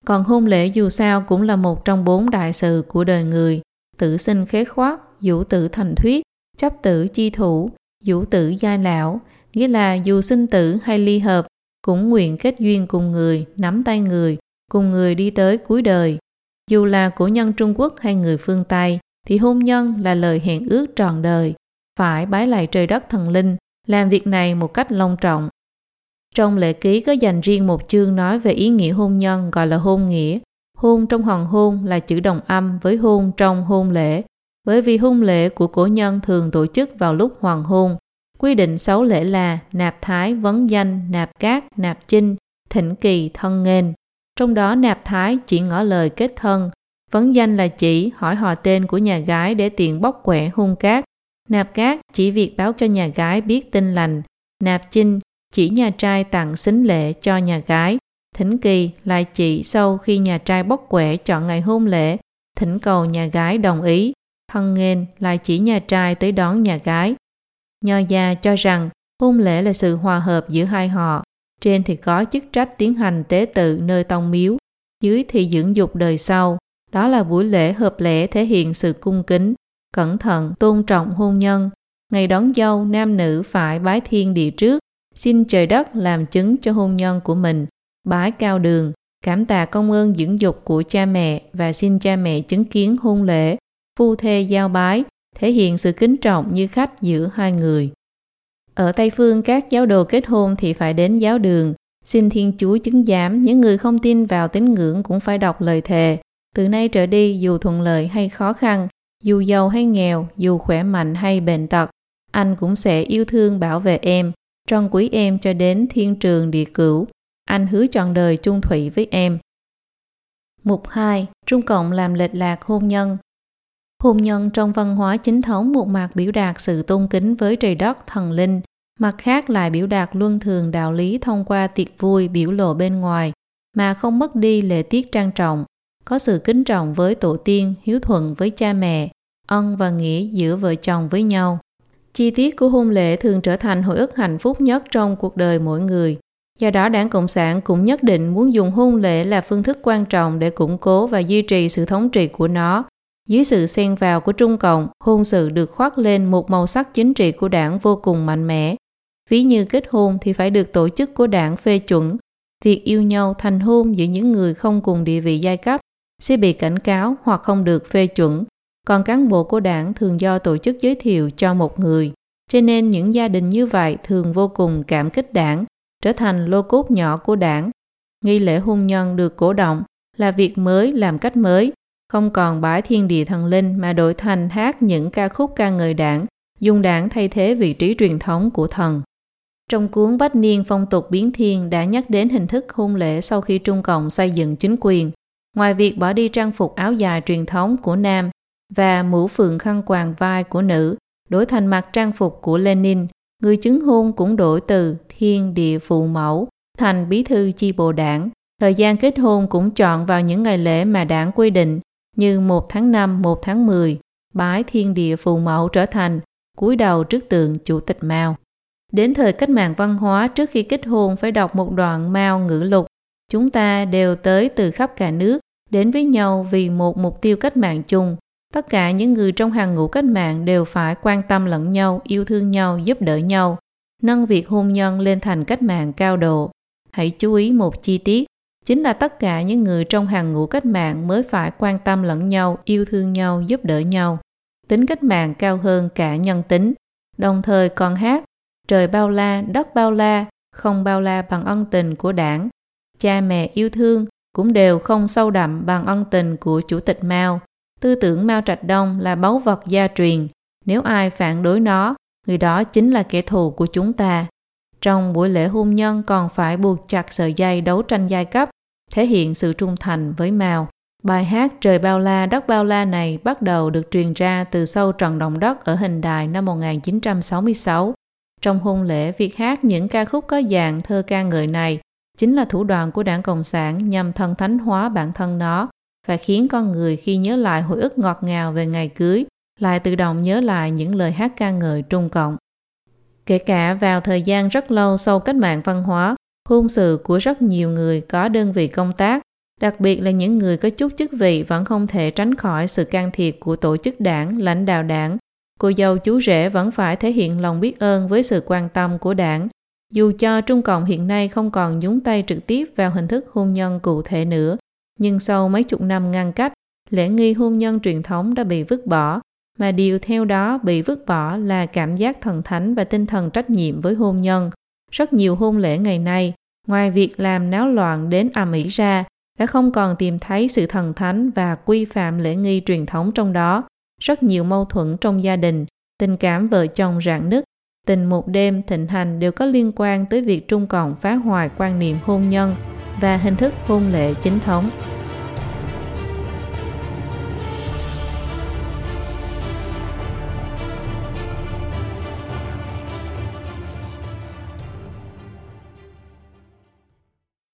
Còn hôn lễ dù sao cũng là một trong bốn đại sự của đời người, tử sinh khế khoát, vũ tử thành thuyết, chấp tử chi thủ, vũ tử giai lão, nghĩa là dù sinh tử hay ly hợp, cũng nguyện kết duyên cùng người, nắm tay người, cùng người đi tới cuối đời. Dù là của nhân Trung Quốc hay người phương Tây, thì hôn nhân là lời hẹn ước tròn đời, phải bái lại trời đất thần linh, làm việc này một cách long trọng. Trong lễ ký có dành riêng một chương nói về ý nghĩa hôn nhân gọi là hôn nghĩa. Hôn trong hoàng hôn là chữ đồng âm với hôn trong hôn lễ, bởi vì hôn lễ của cổ nhân thường tổ chức vào lúc hoàng hôn. Quy định sáu lễ là nạp thái, vấn danh, nạp cát, nạp chinh, thỉnh kỳ, thân nghênh. Trong đó nạp thái chỉ ngỏ lời kết thân, vấn danh là chỉ hỏi họ tên của nhà gái để tiện bóc quẻ hôn cát. Nạp cát chỉ việc báo cho nhà gái biết tin lành. Nạp chinh chỉ nhà trai tặng xính lễ cho nhà gái. Thỉnh kỳ lại chỉ sau khi nhà trai bóc quẻ chọn ngày hôn lễ, thỉnh cầu nhà gái đồng ý, thân nghênh lại chỉ nhà trai tới đón nhà gái. Nho gia cho rằng hôn lễ là sự hòa hợp giữa hai họ, trên thì có chức trách tiến hành tế tự nơi tông miếu, dưới thì dưỡng dục đời sau. Đó là buổi lễ hợp lễ thể hiện sự cung kính, cẩn thận, tôn trọng hôn nhân. Ngày đón dâu, nam nữ phải bái thiên địa trước, xin trời đất làm chứng cho hôn nhân của mình, bái cao đường, cảm tạ công ơn dưỡng dục của cha mẹ và xin cha mẹ chứng kiến hôn lễ, phu thê giao bái, thể hiện sự kính trọng như khách giữa hai người. Ở Tây Phương, các giáo đồ kết hôn thì phải đến giáo đường, xin Thiên Chúa chứng giám, những người không tin vào tín ngưỡng cũng phải đọc lời thề. Từ nay trở đi, dù thuận lợi hay khó khăn, dù giàu hay nghèo, dù khỏe mạnh hay bệnh tật, anh cũng sẽ yêu thương bảo vệ em, trân quý em cho đến thiên trường địa cửu. Anh hứa trọn đời chung thủy với em. Mục 2. Trung Cộng làm lệch lạc hôn nhân Hôn nhân trong văn hóa chính thống một mặt biểu đạt sự tôn kính với trời đất, thần linh, mặt khác lại biểu đạt luân thường đạo lý thông qua tiệc vui biểu lộ bên ngoài, mà không mất đi lễ tiết trang trọng, có sự kính trọng với tổ tiên, hiếu thuận với cha mẹ, ân và nghĩa giữa vợ chồng với nhau. Chi tiết của hôn lễ thường trở thành hồi ức hạnh phúc nhất trong cuộc đời mỗi người. Do đó đảng Cộng sản cũng nhất định muốn dùng hôn lễ là phương thức quan trọng để củng cố và duy trì sự thống trị của nó. Dưới sự xen vào của Trung Cộng, hôn sự được khoác lên một màu sắc chính trị của đảng vô cùng mạnh mẽ. Ví như kết hôn thì phải được tổ chức của đảng phê chuẩn. Việc yêu nhau thành hôn giữa những người không cùng địa vị giai cấp sẽ bị cảnh cáo hoặc không được phê chuẩn. Còn cán bộ của đảng thường do tổ chức giới thiệu cho một người. Cho nên những gia đình như vậy thường vô cùng cảm kích đảng trở thành lô cốt nhỏ của đảng. Nghi lễ hôn nhân được cổ động là việc mới làm cách mới, không còn bái thiên địa thần linh mà đổi thành hát những ca khúc ca ngợi đảng, dùng đảng thay thế vị trí truyền thống của thần. Trong cuốn Bách Niên Phong tục Biến Thiên đã nhắc đến hình thức hôn lễ sau khi Trung Cộng xây dựng chính quyền. Ngoài việc bỏ đi trang phục áo dài truyền thống của nam và mũ phượng khăn quàng vai của nữ, đổi thành mặt trang phục của Lenin, người chứng hôn cũng đổi từ thiên địa phụ mẫu thành bí thư chi bộ đảng. Thời gian kết hôn cũng chọn vào những ngày lễ mà đảng quy định như 1 tháng 5, 1 tháng 10, bái thiên địa phụ mẫu trở thành cúi đầu trước tượng chủ tịch Mao. Đến thời cách mạng văn hóa trước khi kết hôn phải đọc một đoạn Mao ngữ lục. Chúng ta đều tới từ khắp cả nước, đến với nhau vì một mục tiêu cách mạng chung. Tất cả những người trong hàng ngũ cách mạng đều phải quan tâm lẫn nhau, yêu thương nhau, giúp đỡ nhau nâng việc hôn nhân lên thành cách mạng cao độ. Hãy chú ý một chi tiết, chính là tất cả những người trong hàng ngũ cách mạng mới phải quan tâm lẫn nhau, yêu thương nhau, giúp đỡ nhau. Tính cách mạng cao hơn cả nhân tính, đồng thời còn hát trời bao la, đất bao la, không bao la bằng ân tình của đảng. Cha mẹ yêu thương cũng đều không sâu đậm bằng ân tình của Chủ tịch Mao. Tư tưởng Mao Trạch Đông là báu vật gia truyền. Nếu ai phản đối nó người đó chính là kẻ thù của chúng ta. Trong buổi lễ hôn nhân còn phải buộc chặt sợi dây đấu tranh giai cấp, thể hiện sự trung thành với Mao. Bài hát Trời bao la, đất bao la này bắt đầu được truyền ra từ sâu trần đồng đất ở hình đài năm 1966. Trong hôn lễ, việc hát những ca khúc có dạng thơ ca ngợi này chính là thủ đoạn của đảng Cộng sản nhằm thần thánh hóa bản thân nó và khiến con người khi nhớ lại hồi ức ngọt ngào về ngày cưới lại tự động nhớ lại những lời hát ca ngợi Trung Cộng. Kể cả vào thời gian rất lâu sau cách mạng văn hóa, hôn sự của rất nhiều người có đơn vị công tác, đặc biệt là những người có chút chức vị vẫn không thể tránh khỏi sự can thiệp của tổ chức đảng, lãnh đạo đảng. Cô dâu chú rể vẫn phải thể hiện lòng biết ơn với sự quan tâm của đảng, dù cho Trung Cộng hiện nay không còn nhúng tay trực tiếp vào hình thức hôn nhân cụ thể nữa, nhưng sau mấy chục năm ngăn cách, lễ nghi hôn nhân truyền thống đã bị vứt bỏ, mà điều theo đó bị vứt bỏ là cảm giác thần thánh và tinh thần trách nhiệm với hôn nhân. Rất nhiều hôn lễ ngày nay, ngoài việc làm náo loạn đến ầm ĩ ra, đã không còn tìm thấy sự thần thánh và quy phạm lễ nghi truyền thống trong đó. Rất nhiều mâu thuẫn trong gia đình, tình cảm vợ chồng rạn nứt, tình một đêm thịnh hành đều có liên quan tới việc Trung Cộng phá hoại quan niệm hôn nhân và hình thức hôn lễ chính thống.